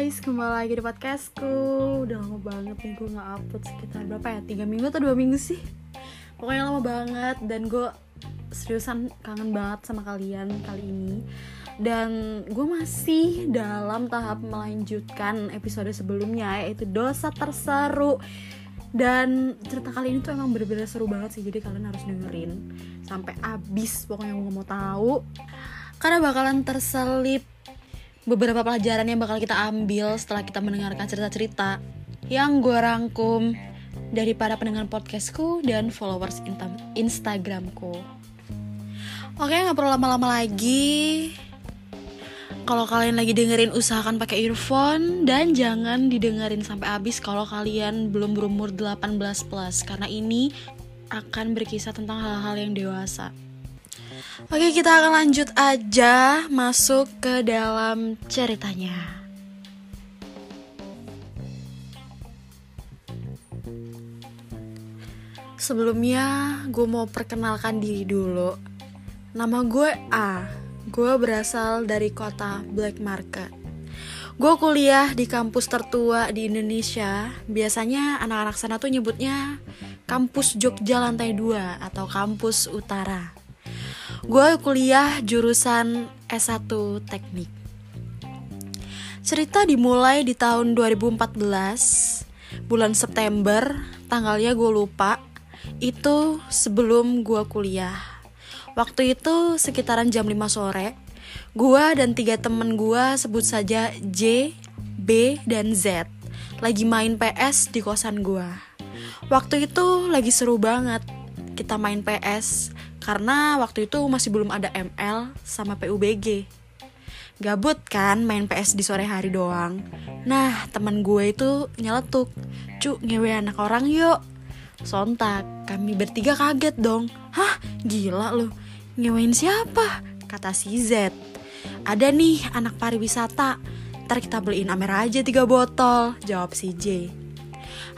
guys, kembali lagi di podcastku. Udah lama banget nih gue gak upload sekitar berapa ya? 3 minggu atau 2 minggu sih? Pokoknya lama banget dan gue seriusan kangen banget sama kalian kali ini. Dan gue masih dalam tahap melanjutkan episode sebelumnya yaitu dosa terseru. Dan cerita kali ini tuh emang bener-bener seru banget sih jadi kalian harus dengerin sampai abis pokoknya gue mau tahu. Karena bakalan terselip beberapa pelajaran yang bakal kita ambil setelah kita mendengarkan cerita-cerita yang gue rangkum dari para pendengar podcastku dan followers Instagramku. Oke, nggak perlu lama-lama lagi. Kalau kalian lagi dengerin usahakan pakai earphone dan jangan didengerin sampai habis kalau kalian belum berumur 18 plus karena ini akan berkisah tentang hal-hal yang dewasa. Oke, kita akan lanjut aja masuk ke dalam ceritanya. Sebelumnya, gue mau perkenalkan diri dulu. Nama gue A. Gue berasal dari kota Black Market. Gue kuliah di kampus tertua di Indonesia. Biasanya anak-anak sana tuh nyebutnya kampus Jogja lantai 2 atau kampus utara. Gue kuliah jurusan S1 teknik. Cerita dimulai di tahun 2014, bulan September, tanggalnya gue lupa. Itu sebelum gue kuliah. Waktu itu sekitaran jam 5 sore, gue dan tiga temen gue sebut saja J, B, dan Z lagi main PS di kosan gue. Waktu itu lagi seru banget kita main PS karena waktu itu masih belum ada ML sama PUBG. Gabut kan main PS di sore hari doang. Nah, teman gue itu nyeletuk, "Cuk, ngewe anak orang yuk." Sontak, kami bertiga kaget dong. Hah, gila lu. Ngewain siapa? Kata si Z. Ada nih anak pariwisata. Ntar kita beliin Amer aja tiga botol. Jawab si J.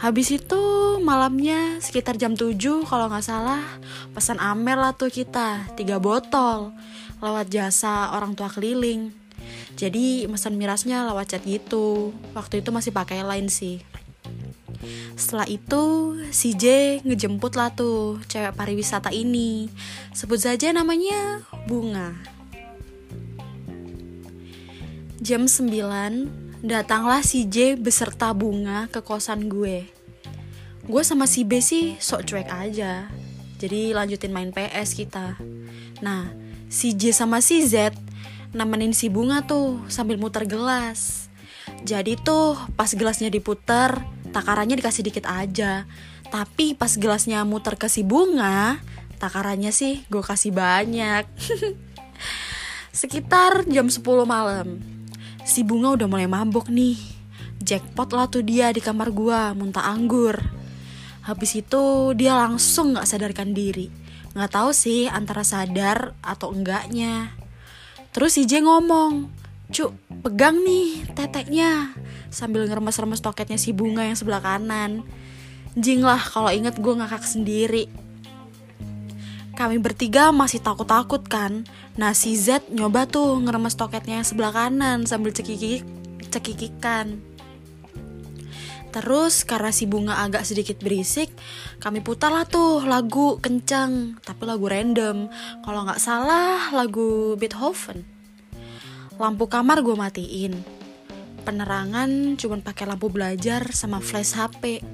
Habis itu malamnya sekitar jam 7 kalau nggak salah pesan Amer lah tuh kita tiga botol lewat jasa orang tua keliling. Jadi pesan mirasnya lewat chat gitu. Waktu itu masih pakai line sih. Setelah itu si J ngejemput lah tuh cewek pariwisata ini. Sebut saja namanya Bunga. Jam 9 datanglah si J beserta Bunga ke kosan gue. Gue sama si B sih sok cuek aja. Jadi lanjutin main PS kita. Nah, si J sama si Z nemenin si Bunga tuh sambil muter gelas. Jadi tuh pas gelasnya diputer, takarannya dikasih dikit aja. Tapi pas gelasnya muter ke si Bunga, takarannya sih gue kasih banyak. Sekitar jam 10 malam. Si Bunga udah mulai mabok nih. Jackpot lah tuh dia di kamar gua, muntah anggur. Habis itu dia langsung gak sadarkan diri. Gak tahu sih antara sadar atau enggaknya. Terus si J ngomong, Cuk, pegang nih teteknya. Sambil ngeremes-remes toketnya si bunga yang sebelah kanan. Jing lah kalau inget gue ngakak sendiri. Kami bertiga masih takut-takut kan. Nah si Z nyoba tuh ngeremes toketnya yang sebelah kanan sambil cekikik cekikikan. Terus karena si bunga agak sedikit berisik, kami putar lah tuh lagu kencang, tapi lagu random. Kalau nggak salah lagu Beethoven. Lampu kamar gue matiin. Penerangan cuma pakai lampu belajar sama flash HP.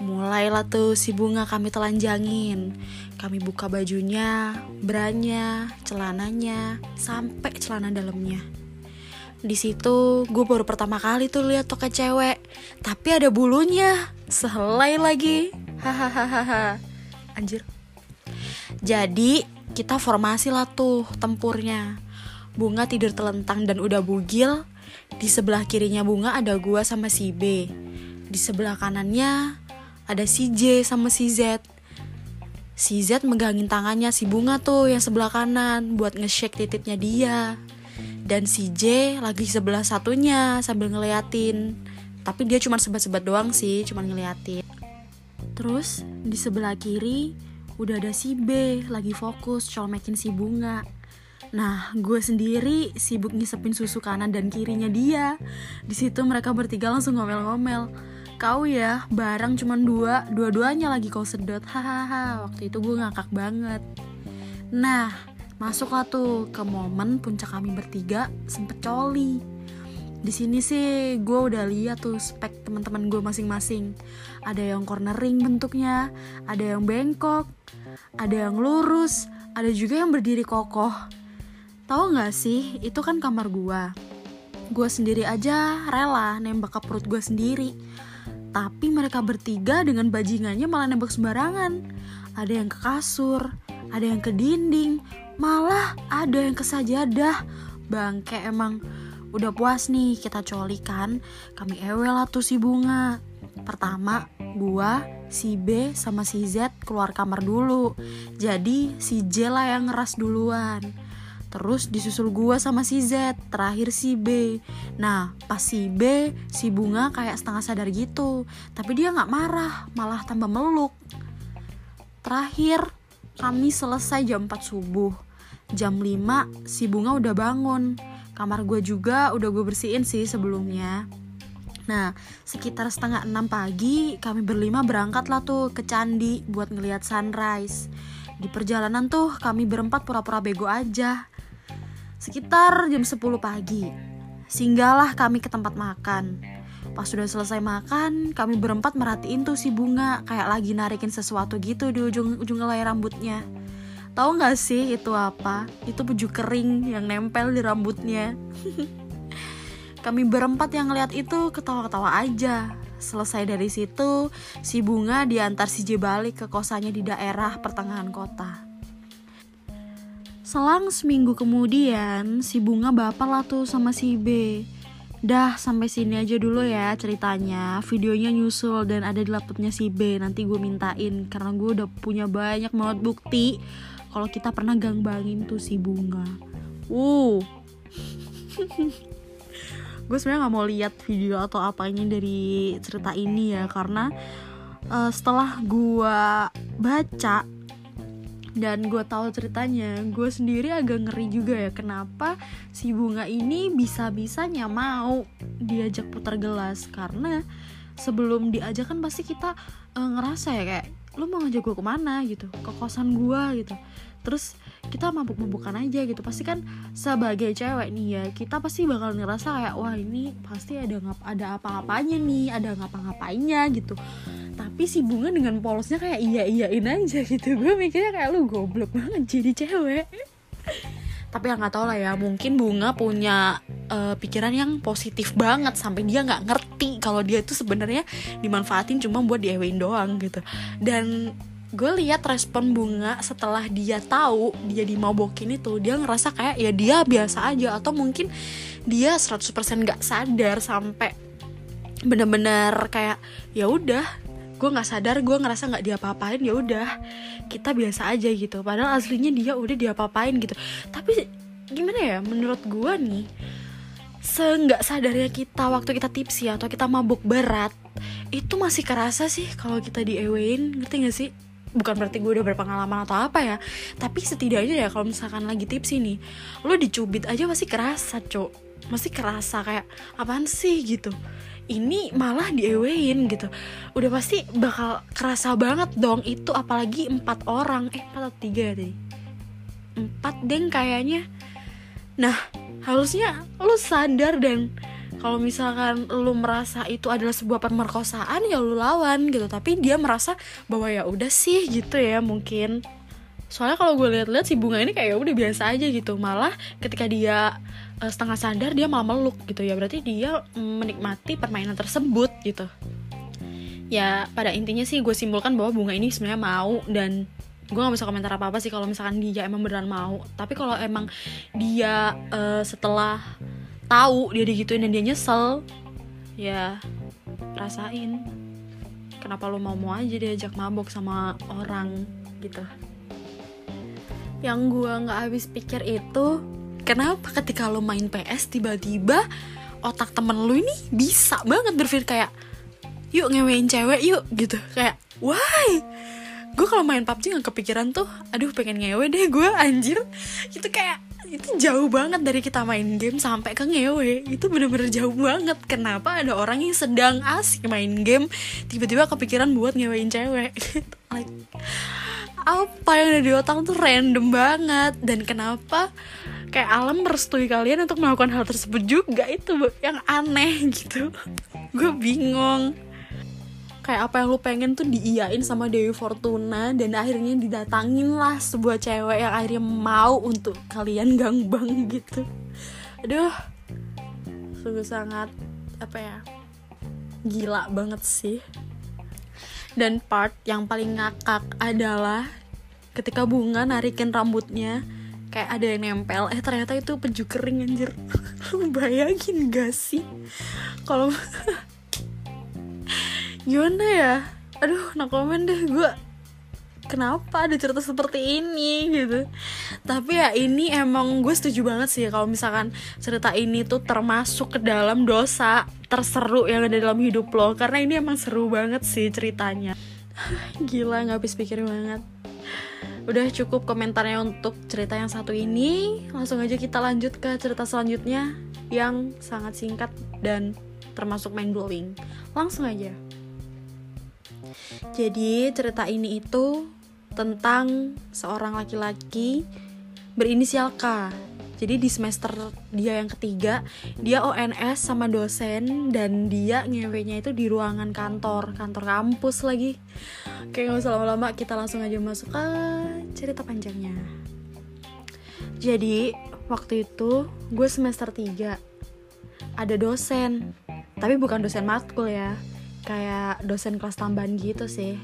Mulailah tuh si bunga kami telanjangin. Kami buka bajunya, beranya, celananya, sampai celana dalamnya. Di situ gue baru pertama kali tuh lihat toket cewek, tapi ada bulunya. Sehelai lagi. Hahaha. Anjir. Jadi kita formasi lah tuh tempurnya. Bunga tidur telentang dan udah bugil. Di sebelah kirinya bunga ada gua sama si B. Di sebelah kanannya ada si J sama si Z. Si Z megangin tangannya si bunga tuh yang sebelah kanan buat nge-shake titiknya dia dan si J lagi sebelah satunya sambil ngeliatin tapi dia cuma sebat-sebat doang sih cuma ngeliatin terus di sebelah kiri udah ada si B lagi fokus colmekin si bunga Nah, gue sendiri sibuk ngisepin susu kanan dan kirinya dia. Di situ mereka bertiga langsung ngomel-ngomel. Kau ya, barang cuma dua, dua-duanya lagi kau sedot. Hahaha, waktu itu gue ngakak banget. Nah, masuklah tuh ke momen puncak kami bertiga sempet coli. Di sini sih gue udah lihat tuh spek teman-teman gue masing-masing. Ada yang cornering bentuknya, ada yang bengkok, ada yang lurus, ada juga yang berdiri kokoh Tahu nggak sih, itu kan kamar gua. Gua sendiri aja rela nembak ke perut gua sendiri. Tapi mereka bertiga dengan bajingannya malah nembak sembarangan. Ada yang ke kasur, ada yang ke dinding, malah ada yang ke sajadah. Bangke emang udah puas nih kita coli kan. Kami ewe lah tuh si bunga. Pertama, gua, si B sama si Z keluar kamar dulu. Jadi si J lah yang ngeras duluan. Terus disusul gue sama si Z, terakhir si B. Nah, pas si B, si Bunga kayak setengah sadar gitu. Tapi dia gak marah, malah tambah meluk. Terakhir, kami selesai jam 4 subuh. Jam 5, si Bunga udah bangun. Kamar gue juga udah gue bersihin sih sebelumnya. Nah, sekitar setengah 6 pagi, kami berlima berangkat lah tuh ke candi buat ngeliat sunrise. Di perjalanan tuh kami berempat pura-pura bego aja Sekitar jam 10 pagi, singgahlah kami ke tempat makan. Pas sudah selesai makan, kami berempat merhatiin tuh si bunga kayak lagi narikin sesuatu gitu di ujung ujung helai rambutnya. Tahu nggak sih itu apa? Itu baju kering yang nempel di rambutnya. kami berempat yang ngeliat itu ketawa-ketawa aja. Selesai dari situ, si bunga diantar si J balik ke kosannya di daerah pertengahan kota. Selang seminggu kemudian, si Bunga baper lah tuh sama si B. Dah, sampai sini aja dulu ya ceritanya. Videonya nyusul dan ada di laptopnya si B. Nanti gue mintain karena gue udah punya banyak banget bukti kalau kita pernah gangbangin tuh si Bunga. Uh. gue sebenarnya nggak mau lihat video atau apanya dari cerita ini ya karena uh, setelah gue baca dan gue tahu ceritanya gue sendiri agak ngeri juga ya kenapa si bunga ini bisa bisanya mau diajak putar gelas. Karena sebelum diajak kan pasti kita uh, ngerasa ya kayak lu mau ngajak gue ke mana? gitu. Ke kosan gue gitu. Terus kita mabuk-mabukan aja gitu. Pasti kan sebagai cewek nih ya kita pasti bakal ngerasa kayak wah ini pasti ada ngap ada apa-apanya nih ada ngapa-ngapainnya gitu. Tapi si bunga dengan polosnya kayak iya iyain aja gitu. Gue mikirnya kayak lu goblok banget jadi cewek. Tapi ya nggak tau lah ya mungkin bunga punya uh, pikiran yang positif banget sampai dia nggak ngerti kalau dia itu sebenarnya dimanfaatin cuma buat diewain doang gitu. Dan gue lihat respon bunga setelah dia tahu dia dimabokin itu dia ngerasa kayak ya dia biasa aja atau mungkin dia 100% nggak sadar sampai bener-bener kayak ya udah gue nggak sadar gue ngerasa nggak diapa-apain ya udah kita biasa aja gitu. Padahal aslinya dia udah diapa-apain gitu. Tapi gimana ya menurut gue nih seenggak sadarnya kita waktu kita tipsi atau kita mabuk berat itu masih kerasa sih kalau kita diewein ngerti gak sih bukan berarti gue udah berpengalaman atau apa ya tapi setidaknya ya kalau misalkan lagi tipsi nih lo dicubit aja masih kerasa cok masih kerasa kayak apaan sih? gitu. Ini malah diewein gitu. Udah pasti bakal kerasa banget dong itu apalagi empat orang. Eh empat atau tiga ya tadi? Empat deng kayaknya. Nah harusnya lu sadar dan kalau misalkan lu merasa itu adalah sebuah pemerkosaan ya lu lawan gitu. Tapi dia merasa bahwa ya udah sih gitu ya mungkin. Soalnya kalau gue lihat-lihat si bunga ini kayak ya udah biasa aja gitu. Malah ketika dia uh, setengah sadar dia malah meluk gitu ya. Berarti dia menikmati permainan tersebut gitu. Ya pada intinya sih gue simpulkan bahwa bunga ini sebenarnya mau dan gue gak bisa komentar apa apa sih kalau misalkan dia emang beneran mau. Tapi kalau emang dia uh, setelah tahu dia digituin dan dia nyesel. Ya rasain kenapa lo mau mau aja diajak mabok sama orang gitu. Yang gue nggak habis pikir itu kenapa ketika lo main PS tiba-tiba otak temen lo ini bisa banget berpikir kayak yuk ngewein cewek yuk gitu. Kayak why? Gue kalau main PUBG nggak kepikiran tuh aduh pengen ngewe deh gue anjir. Gitu kayak itu jauh banget dari kita main game sampai ke ngewe. Itu bener-bener jauh banget. Kenapa ada orang yang sedang asik main game tiba-tiba kepikiran buat ngewein cewek? Like, apa yang ada di otak tuh random banget. Dan kenapa kayak alam merestui kalian untuk melakukan hal tersebut juga itu yang aneh gitu. Gue bingung kayak apa yang lu pengen tuh diiyain sama Dewi Fortuna dan akhirnya didatangin lah sebuah cewek yang akhirnya mau untuk kalian gangbang gitu. Aduh sungguh sangat apa ya gila banget sih. Dan part yang paling ngakak adalah ketika bunga narikin rambutnya kayak ada yang nempel. Eh ternyata itu peju kering anjir. Lu bayangin gak sih? Kalau gimana ya? Aduh no komen deh. Gue kenapa ada cerita seperti ini gitu? Tapi ya ini emang gue setuju banget sih kalau misalkan cerita ini tuh termasuk ke dalam dosa terseru yang ada dalam hidup lo. Karena ini emang seru banget sih ceritanya. Gila nggak habis pikir banget. Udah cukup komentarnya untuk cerita yang satu ini. Langsung aja kita lanjut ke cerita selanjutnya yang sangat singkat dan termasuk mind blowing. Langsung aja jadi cerita ini itu tentang seorang laki-laki berinisial K. Jadi di semester dia yang ketiga, dia ONS sama dosen dan dia ngewenya itu di ruangan kantor, kantor kampus lagi. Kayak gak usah lama-lama, kita langsung aja masuk ke cerita panjangnya. Jadi waktu itu gue semester 3 ada dosen, tapi bukan dosen matkul ya, kayak dosen kelas tambahan gitu sih.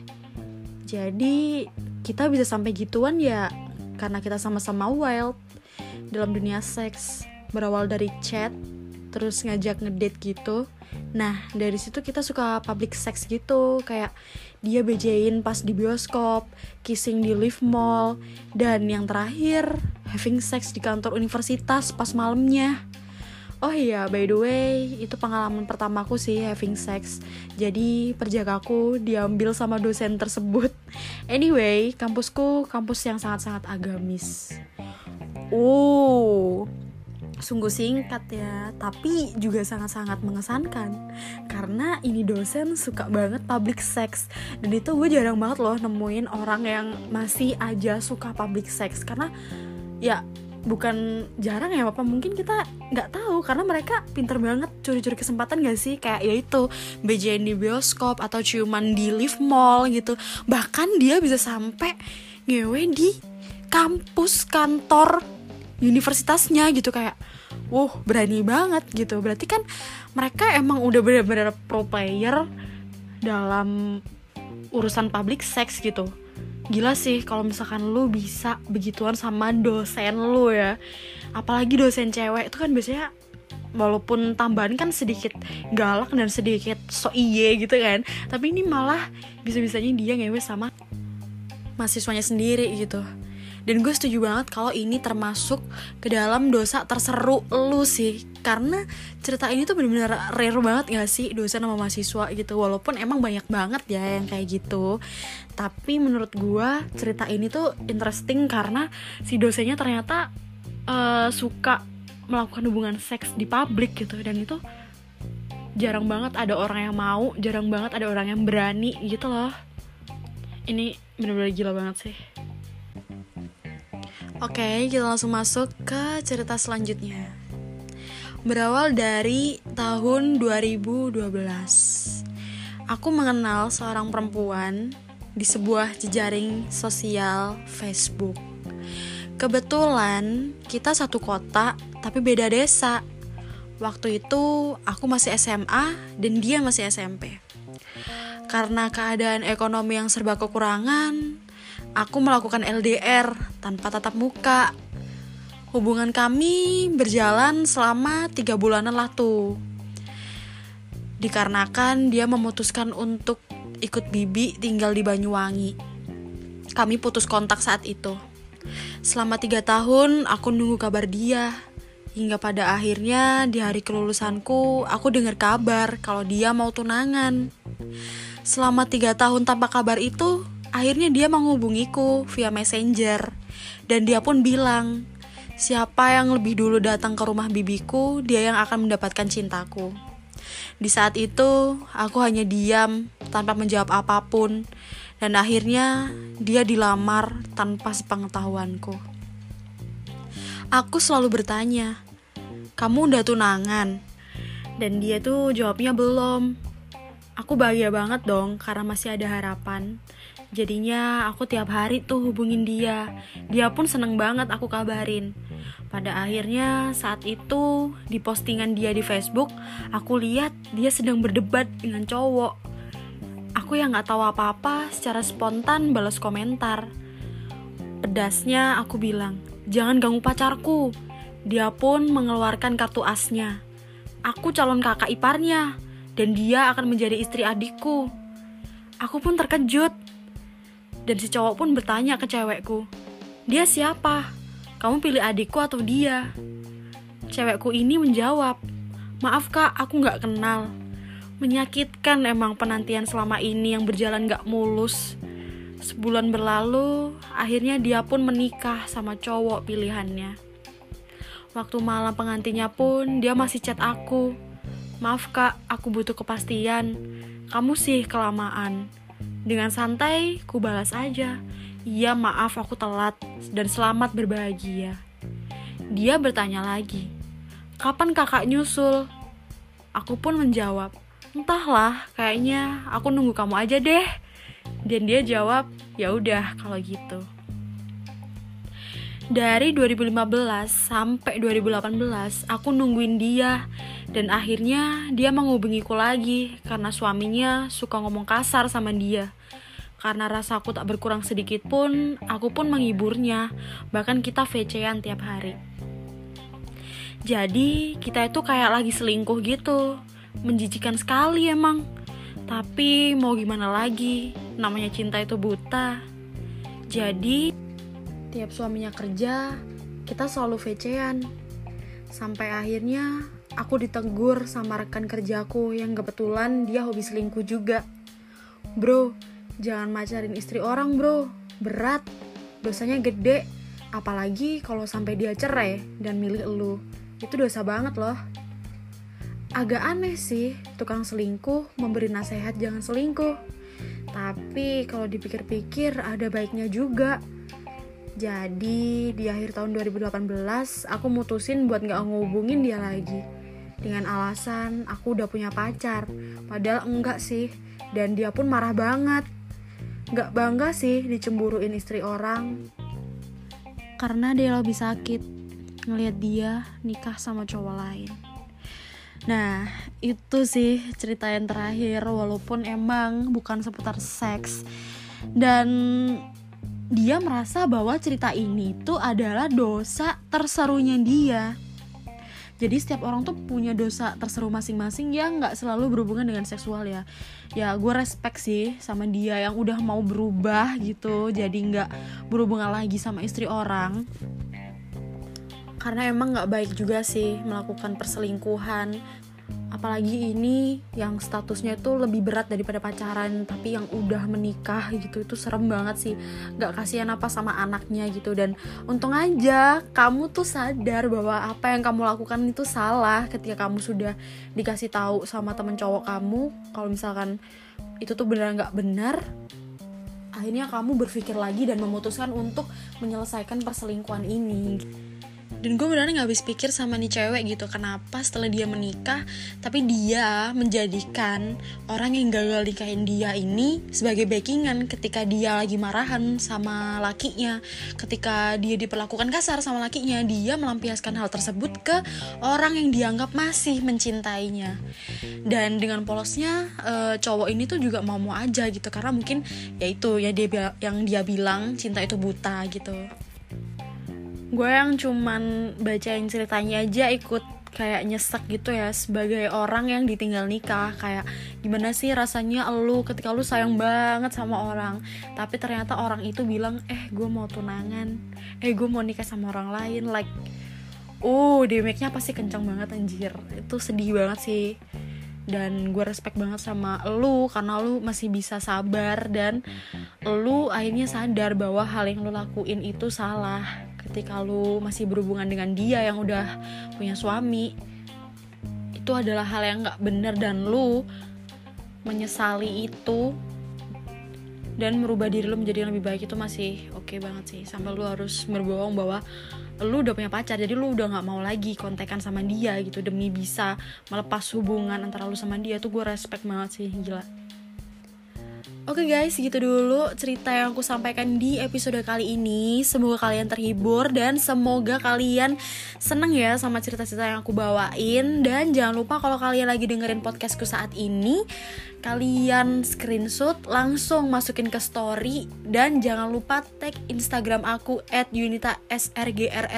Jadi kita bisa sampai gituan ya karena kita sama-sama wild dalam dunia seks berawal dari chat terus ngajak ngedate gitu. Nah dari situ kita suka public sex gitu kayak dia bejain pas di bioskop kissing di lift mall dan yang terakhir having sex di kantor universitas pas malamnya Oh iya, by the way, itu pengalaman pertamaku sih having sex. Jadi perjagaku diambil sama dosen tersebut. Anyway, kampusku kampus yang sangat-sangat agamis. Oh, sungguh singkat ya, tapi juga sangat-sangat mengesankan. Karena ini dosen suka banget public sex. Dan itu gue jarang banget loh nemuin orang yang masih aja suka public sex. Karena ya bukan jarang ya apa mungkin kita nggak tahu karena mereka pinter banget curi-curi kesempatan gak sih? Kayak ya itu BJN di bioskop atau ciuman di lift mall gitu. Bahkan dia bisa sampai ngewe di kampus kantor universitasnya gitu. Kayak wow berani banget gitu. Berarti kan mereka emang udah bener-bener pro player dalam urusan public sex gitu gila sih kalau misalkan lu bisa begituan sama dosen lu ya. Apalagi dosen cewek itu kan biasanya walaupun tambahan kan sedikit galak dan sedikit so iye gitu kan. Tapi ini malah bisa-bisanya dia ngewe sama mahasiswanya sendiri gitu dan gue setuju banget kalau ini termasuk ke dalam dosa terseru lu sih. Karena cerita ini tuh bener-bener rare banget gak sih? Dosen sama mahasiswa gitu. Walaupun emang banyak banget ya yang kayak gitu. Tapi menurut gue cerita ini tuh interesting karena si dosennya ternyata uh, suka melakukan hubungan seks di publik gitu. Dan itu jarang banget ada orang yang mau jarang banget ada orang yang berani gitu loh. Ini bener-bener gila banget sih Oke, kita langsung masuk ke cerita selanjutnya. Berawal dari tahun 2012. Aku mengenal seorang perempuan di sebuah jejaring sosial Facebook. Kebetulan kita satu kota tapi beda desa. Waktu itu aku masih SMA dan dia masih SMP. Karena keadaan ekonomi yang serba kekurangan, aku melakukan LDR tanpa tatap muka. Hubungan kami berjalan selama tiga bulanan lah tuh. Dikarenakan dia memutuskan untuk ikut Bibi tinggal di Banyuwangi. Kami putus kontak saat itu. Selama tiga tahun aku nunggu kabar dia. Hingga pada akhirnya di hari kelulusanku aku dengar kabar kalau dia mau tunangan. Selama tiga tahun tanpa kabar itu, Akhirnya dia menghubungiku via messenger dan dia pun bilang, Siapa yang lebih dulu datang ke rumah bibiku, dia yang akan mendapatkan cintaku. Di saat itu, aku hanya diam tanpa menjawab apa pun, dan akhirnya dia dilamar tanpa sepengetahuanku. Aku selalu bertanya, "Kamu udah tunangan?" Dan dia tuh jawabnya belum. Aku bahagia banget dong karena masih ada harapan. Jadinya aku tiap hari tuh hubungin dia. Dia pun seneng banget aku kabarin. Pada akhirnya saat itu di postingan dia di Facebook, aku lihat dia sedang berdebat dengan cowok. Aku yang gak tahu apa-apa secara spontan balas komentar. Pedasnya aku bilang, jangan ganggu pacarku. Dia pun mengeluarkan kartu asnya. Aku calon kakak iparnya, dan dia akan menjadi istri adikku. Aku pun terkejut dan si cowok pun bertanya ke cewekku, dia siapa? Kamu pilih adikku atau dia? Cewekku ini menjawab, maaf kak, aku gak kenal. Menyakitkan emang penantian selama ini yang berjalan gak mulus. Sebulan berlalu, akhirnya dia pun menikah sama cowok pilihannya. Waktu malam pengantinnya pun dia masih chat aku. Maaf kak, aku butuh kepastian. Kamu sih kelamaan. Dengan santai, ku balas aja. Iya maaf aku telat dan selamat berbahagia. Dia bertanya lagi, kapan kakak nyusul? Aku pun menjawab, entahlah, kayaknya aku nunggu kamu aja deh. Dan dia jawab, ya udah kalau gitu. Dari 2015 sampai 2018, aku nungguin dia dan akhirnya dia menghubungiku lagi karena suaminya suka ngomong kasar sama dia. Karena rasa aku tak berkurang sedikit pun, aku pun menghiburnya. Bahkan kita VC-an tiap hari. Jadi, kita itu kayak lagi selingkuh gitu. Menjijikan sekali emang. Tapi mau gimana lagi? Namanya cinta itu buta. Jadi, tiap suaminya kerja, kita selalu VC-an. Sampai akhirnya aku ditegur sama rekan kerjaku yang kebetulan dia hobi selingkuh juga. Bro, jangan macarin istri orang bro, berat, dosanya gede. Apalagi kalau sampai dia cerai dan milih elu, itu dosa banget loh. Agak aneh sih, tukang selingkuh memberi nasihat jangan selingkuh. Tapi kalau dipikir-pikir ada baiknya juga. Jadi di akhir tahun 2018 aku mutusin buat gak ngehubungin dia lagi. Dengan alasan aku udah punya pacar. Padahal enggak sih. Dan dia pun marah banget. Gak bangga sih dicemburuin istri orang. Karena dia lebih sakit. Ngelihat dia nikah sama cowok lain. Nah, itu sih cerita yang terakhir. Walaupun emang bukan seputar seks. Dan dia merasa bahwa cerita ini tuh adalah dosa terserunya dia. Jadi setiap orang tuh punya dosa terseru masing-masing yang nggak selalu berhubungan dengan seksual ya. Ya gue respect sih sama dia yang udah mau berubah gitu jadi nggak berhubungan lagi sama istri orang. Karena emang nggak baik juga sih melakukan perselingkuhan apalagi ini yang statusnya itu lebih berat daripada pacaran tapi yang udah menikah gitu itu serem banget sih. Nggak kasihan apa sama anaknya gitu. Dan untung aja kamu tuh sadar bahwa apa yang kamu lakukan itu salah ketika kamu sudah dikasih tahu sama temen cowok kamu. Kalau misalkan itu tuh benar nggak benar akhirnya kamu berpikir lagi dan memutuskan untuk menyelesaikan perselingkuhan ini dan gue benar-benar gak habis pikir sama nih cewek gitu kenapa setelah dia menikah tapi dia menjadikan orang yang gagal nikahin dia ini sebagai backingan ketika dia lagi marahan sama lakinya. Ketika dia diperlakukan kasar sama lakinya dia melampiaskan hal tersebut ke orang yang dianggap masih mencintainya. Dan dengan polosnya uh, cowok ini tuh juga mau-mau aja gitu karena mungkin ya itu ya dia yang dia bilang cinta itu buta gitu gue yang cuman bacain ceritanya aja ikut kayak nyesek gitu ya sebagai orang yang ditinggal nikah. Kayak gimana sih rasanya lu ketika lu sayang banget sama orang tapi ternyata orang itu bilang eh gue mau tunangan. Eh gue mau nikah sama orang lain. Like uh damage-nya pasti kencang banget anjir. Itu sedih banget sih. Dan gue respect banget sama lu karena lu masih bisa sabar dan lu akhirnya sadar bahwa hal yang lu lakuin itu salah ketika lu masih berhubungan dengan dia yang udah punya suami itu adalah hal yang nggak bener dan lu menyesali itu dan merubah diri lu menjadi yang lebih baik itu masih oke okay banget sih. Sampai lu harus berbohong bahwa lu udah punya pacar jadi lu udah nggak mau lagi kontekan sama dia gitu. Demi bisa melepas hubungan antara lu sama dia tuh gue respect banget sih gila Oke okay guys, gitu dulu cerita yang aku sampaikan di episode kali ini. Semoga kalian terhibur dan semoga kalian seneng ya sama cerita-cerita yang aku bawain. Dan jangan lupa kalau kalian lagi dengerin podcastku saat ini, kalian screenshot langsung masukin ke story dan jangan lupa tag Instagram aku at Yunita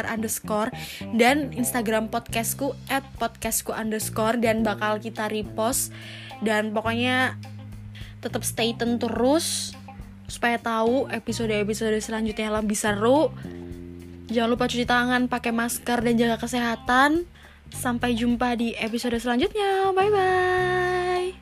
underscore dan Instagram podcastku at podcastku underscore dan bakal kita repost dan pokoknya tetap stay tune terus supaya tahu episode-episode selanjutnya yang lebih seru. Jangan lupa cuci tangan, pakai masker dan jaga kesehatan. Sampai jumpa di episode selanjutnya. Bye bye.